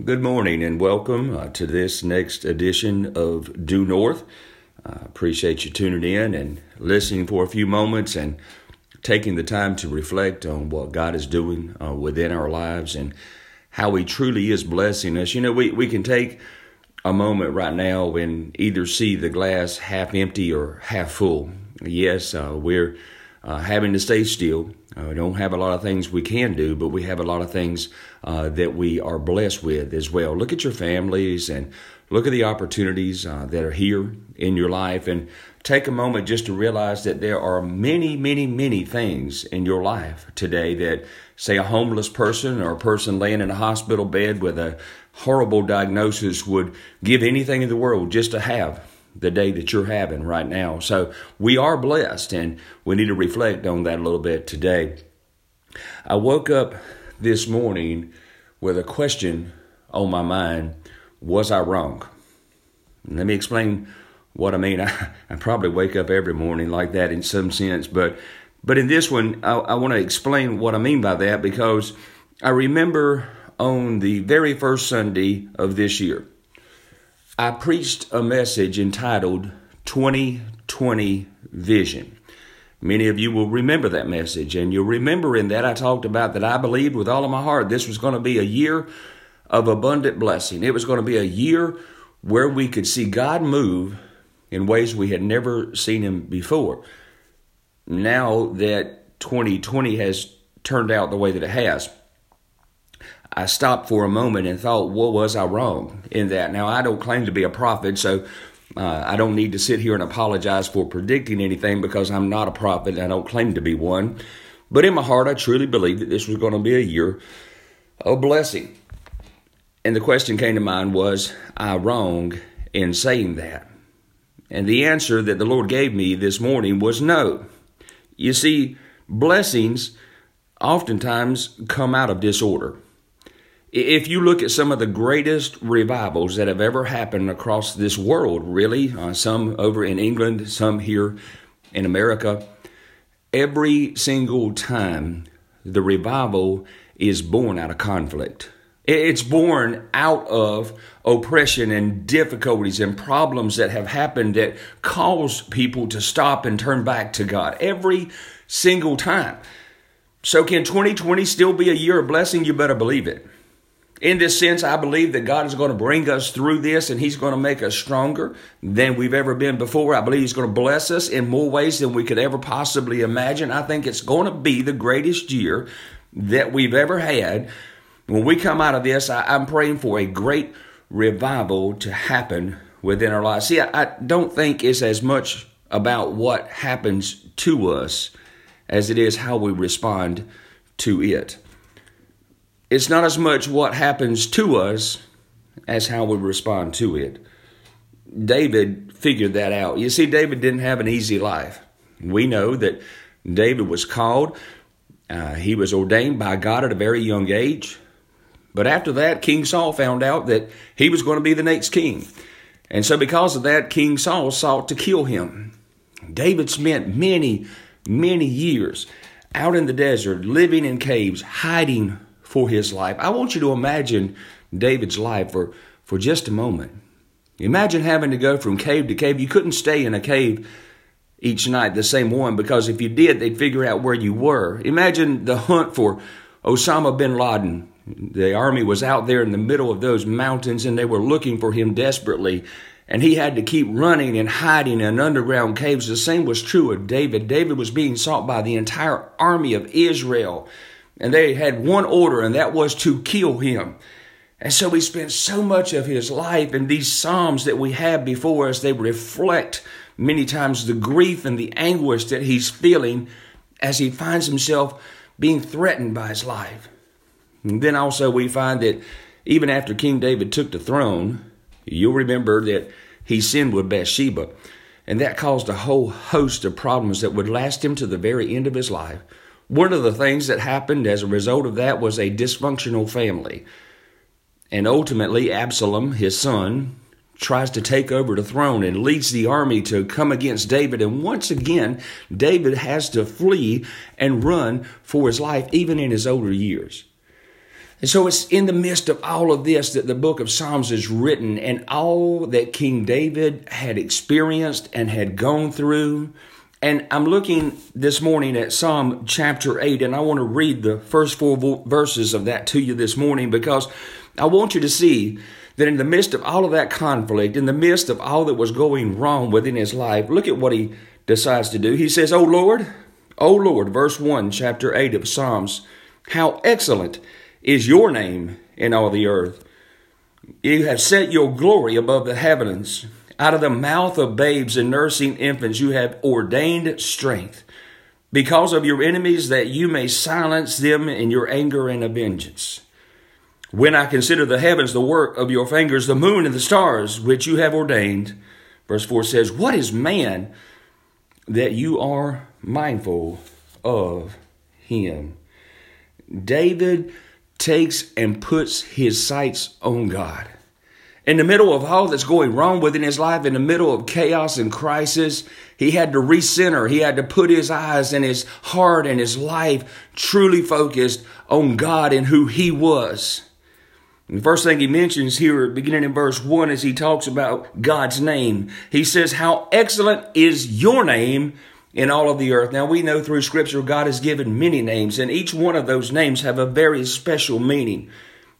Good morning and welcome uh, to this next edition of Due North. Uh, appreciate you tuning in and listening for a few moments and taking the time to reflect on what God is doing uh, within our lives and how He truly is blessing us. You know, we, we can take a moment right now and either see the glass half empty or half full. Yes, uh, we're uh, having to stay still. Uh, we don't have a lot of things we can do, but we have a lot of things uh, that we are blessed with as well. Look at your families and look at the opportunities uh, that are here in your life and take a moment just to realize that there are many, many, many things in your life today that, say, a homeless person or a person laying in a hospital bed with a horrible diagnosis would give anything in the world just to have the day that you're having right now. So we are blessed, and we need to reflect on that a little bit today. I woke up this morning with a question on my mind Was I wrong? Let me explain what I mean. I, I probably wake up every morning like that in some sense, but but in this one, I, I want to explain what I mean by that because I remember on the very first Sunday of this year, I preached a message entitled 2020 Vision. Many of you will remember that message, and you'll remember in that I talked about that I believed with all of my heart this was going to be a year of abundant blessing. It was going to be a year where we could see God move in ways we had never seen Him before. Now that 2020 has turned out the way that it has, I stopped for a moment and thought, what was I wrong in that? Now, I don't claim to be a prophet, so uh, I don't need to sit here and apologize for predicting anything because I'm not a prophet and I don't claim to be one. But in my heart, I truly believed that this was going to be a year of blessing. And the question came to mind was, I wrong in saying that? And the answer that the Lord gave me this morning was no. You see, blessings oftentimes come out of disorder. If you look at some of the greatest revivals that have ever happened across this world, really, uh, some over in England, some here in America, every single time the revival is born out of conflict. It's born out of oppression and difficulties and problems that have happened that cause people to stop and turn back to God every single time. So, can 2020 still be a year of blessing? You better believe it. In this sense, I believe that God is going to bring us through this and He's going to make us stronger than we've ever been before. I believe He's going to bless us in more ways than we could ever possibly imagine. I think it's going to be the greatest year that we've ever had. When we come out of this, I, am praying for a great revival to happen within our lives. See, I, I don't think it's as much about what happens to us as it is how we respond to it it's not as much what happens to us as how we respond to it. David figured that out. You see, David didn't have an easy life. We know that David was called, uh, he was ordained by God at a very young age. But after that, King Saul found out that he was going to be the next king. And so, because of that, King Saul sought to kill him. David spent many, many years out in the desert, living in caves, hiding for his life. I want you to imagine David's life for, for just a moment. Imagine having to go from cave to cave. You couldn't stay in a cave each night, the same one, because if you did, they'd figure out where you were. Imagine the hunt for Osama bin Laden. The army was out there in the middle of those mountains and they were looking for him desperately. And he had to keep running and hiding in underground caves. The same was true of David. David was being sought by the entire army of Israel and they had one order, and that was to kill him. And so he spent so much of his life in these Psalms that we have before us. They reflect many times the grief and the anguish that he's feeling as he finds himself being threatened by his life. And then also we find that even after King David took the throne, you'll remember that he sinned with Bathsheba. And that caused a whole host of problems that would last him to the very end of his life. One of the things that happened as a result of that was a dysfunctional family. And ultimately, Absalom, his son, tries to take over the throne and leads the army to come against David. And once again, David has to flee and run for his life, even in his older years. And so it's in the midst of all of this that the book of Psalms is written, and all that King David had experienced and had gone through. And I'm looking this morning at Psalm chapter 8, and I want to read the first four verses of that to you this morning because I want you to see that in the midst of all of that conflict, in the midst of all that was going wrong within his life, look at what he decides to do. He says, Oh Lord, Oh Lord, verse 1, chapter 8 of Psalms, how excellent is your name in all the earth. You have set your glory above the heavens. Out of the mouth of babes and nursing infants, you have ordained strength because of your enemies that you may silence them in your anger and vengeance. When I consider the heavens, the work of your fingers, the moon and the stars, which you have ordained, verse 4 says, What is man that you are mindful of him? David takes and puts his sights on God. In the middle of all that's going wrong within his life, in the middle of chaos and crisis, he had to recenter. He had to put his eyes and his heart and his life truly focused on God and who he was. And the first thing he mentions here, beginning in verse 1, as he talks about God's name, he says, How excellent is your name in all of the earth. Now we know through scripture God has given many names and each one of those names have a very special meaning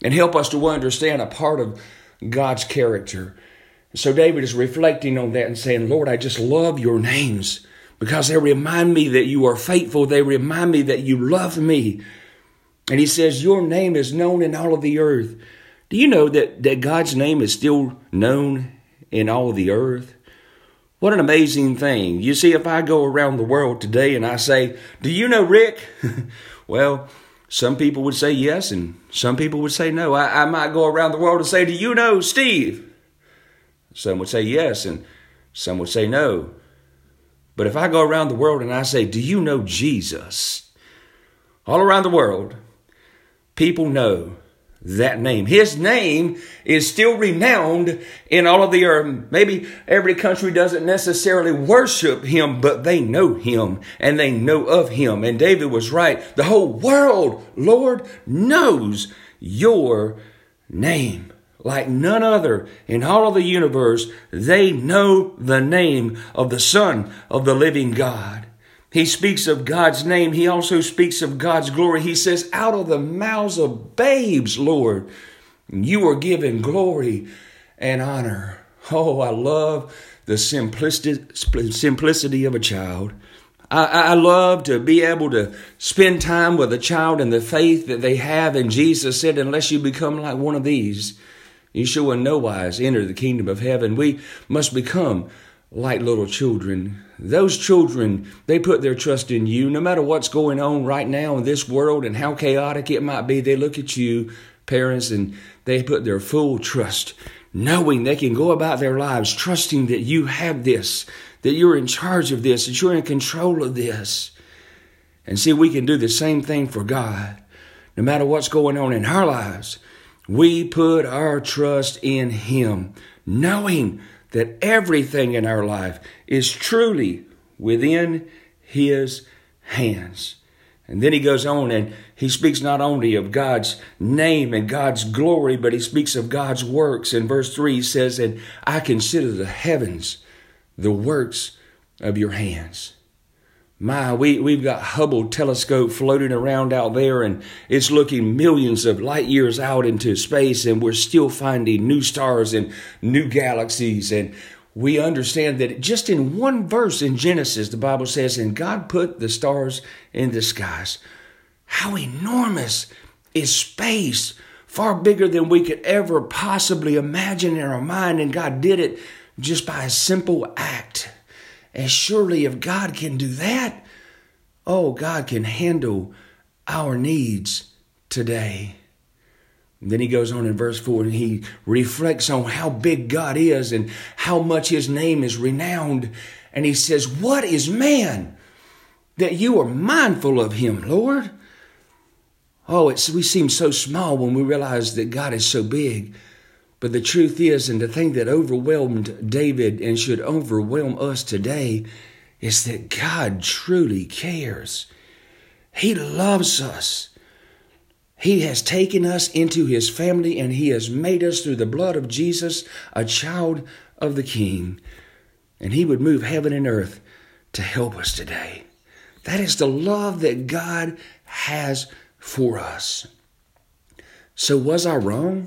and help us to understand a part of God's character. So David is reflecting on that and saying, Lord, I just love your names because they remind me that you are faithful. They remind me that you love me. And he says, Your name is known in all of the earth. Do you know that, that God's name is still known in all the earth? What an amazing thing. You see, if I go around the world today and I say, Do you know Rick? well, some people would say yes, and some people would say no. I, I might go around the world and say, Do you know Steve? Some would say yes, and some would say no. But if I go around the world and I say, Do you know Jesus? All around the world, people know that name. His name is still renowned in all of the earth. Maybe every country doesn't necessarily worship him, but they know him and they know of him. And David was right. The whole world, Lord, knows your name. Like none other in all of the universe, they know the name of the Son of the living God. He speaks of God's name. He also speaks of God's glory. He says, Out of the mouths of babes, Lord, you are given glory and honor. Oh, I love the simplicity of a child. I, I love to be able to spend time with a child and the faith that they have. And Jesus said, Unless you become like one of these, you shall in no wise enter the kingdom of heaven. We must become like little children. Those children, they put their trust in you. No matter what's going on right now in this world and how chaotic it might be, they look at you, parents, and they put their full trust, knowing they can go about their lives trusting that you have this, that you're in charge of this, that you're in control of this. And see, we can do the same thing for God. No matter what's going on in our lives, we put our trust in Him, knowing that everything in our life is truly within His hands. And then he goes on and he speaks not only of God's name and God's glory, but he speaks of God's works. In verse 3, he says, And I consider the heavens the works of your hands. My, we, we've got Hubble telescope floating around out there and it's looking millions of light years out into space and we're still finding new stars and new galaxies. And we understand that just in one verse in Genesis, the Bible says, and God put the stars in the skies. How enormous is space, far bigger than we could ever possibly imagine in our mind. And God did it just by a simple act. And surely, if God can do that, oh, God can handle our needs today. And then he goes on in verse 4 and he reflects on how big God is and how much his name is renowned. And he says, What is man that you are mindful of him, Lord? Oh, it's, we seem so small when we realize that God is so big. But the truth is, and the thing that overwhelmed David and should overwhelm us today is that God truly cares. He loves us. He has taken us into his family and he has made us through the blood of Jesus a child of the King. And he would move heaven and earth to help us today. That is the love that God has for us. So, was I wrong?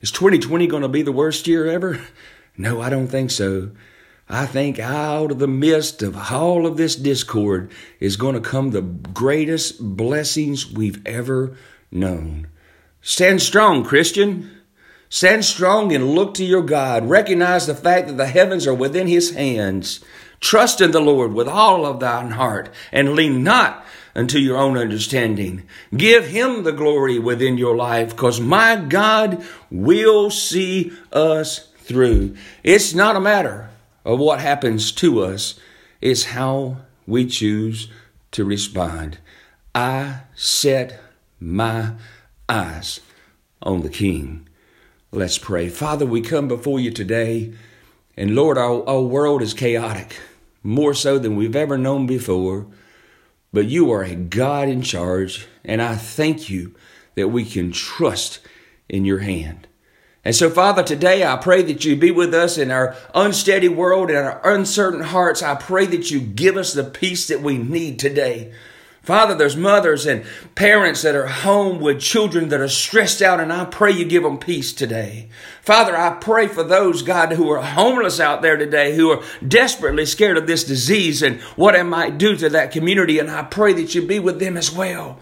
Is 2020 going to be the worst year ever? No, I don't think so. I think out of the midst of all of this discord is going to come the greatest blessings we've ever known. Stand strong, Christian. Stand strong and look to your God. Recognize the fact that the heavens are within his hands. Trust in the Lord with all of thine heart and lean not unto your own understanding. Give him the glory within your life because my God will see us through. It's not a matter of what happens to us, it's how we choose to respond. I set my eyes on the King. Let's pray. Father, we come before you today, and Lord, our, our world is chaotic, more so than we've ever known before. But you are a God in charge, and I thank you that we can trust in your hand. And so, Father, today I pray that you be with us in our unsteady world and our uncertain hearts. I pray that you give us the peace that we need today. Father, there's mothers and parents that are home with children that are stressed out, and I pray you give them peace today. Father, I pray for those, God, who are homeless out there today, who are desperately scared of this disease and what it might do to that community, and I pray that you be with them as well.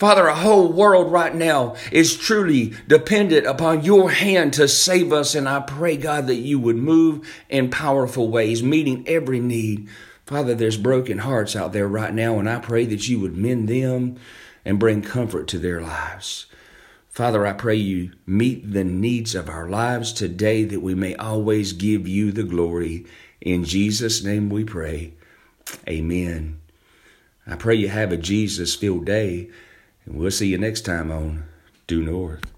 Father, a whole world right now is truly dependent upon your hand to save us, and I pray, God, that you would move in powerful ways, meeting every need. Father, there's broken hearts out there right now, and I pray that you would mend them and bring comfort to their lives. Father, I pray you meet the needs of our lives today that we may always give you the glory. In Jesus' name we pray. Amen. I pray you have a Jesus filled day, and we'll see you next time on Due North.